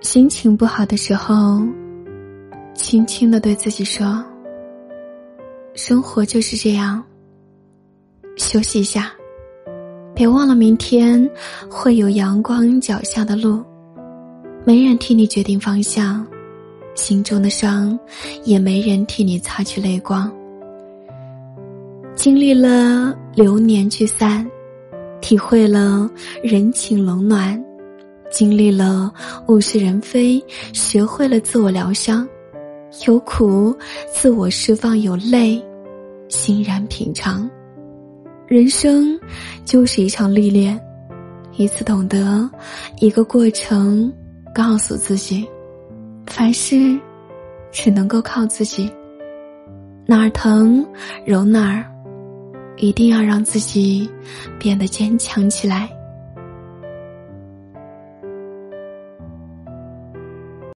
心情不好的时候，轻轻的对自己说：“生活就是这样，休息一下，别忘了明天会有阳光脚下的路，没人替你决定方向，心中的伤也没人替你擦去泪光。经历了流年聚散。”体会了人情冷暖，经历了物是人非，学会了自我疗伤，有苦自我释放，有泪欣然品尝。人生就是一场历练，一次懂得，一个过程。告诉自己，凡事只能够靠自己，哪儿疼揉哪儿。一定要让自己变得坚强起来。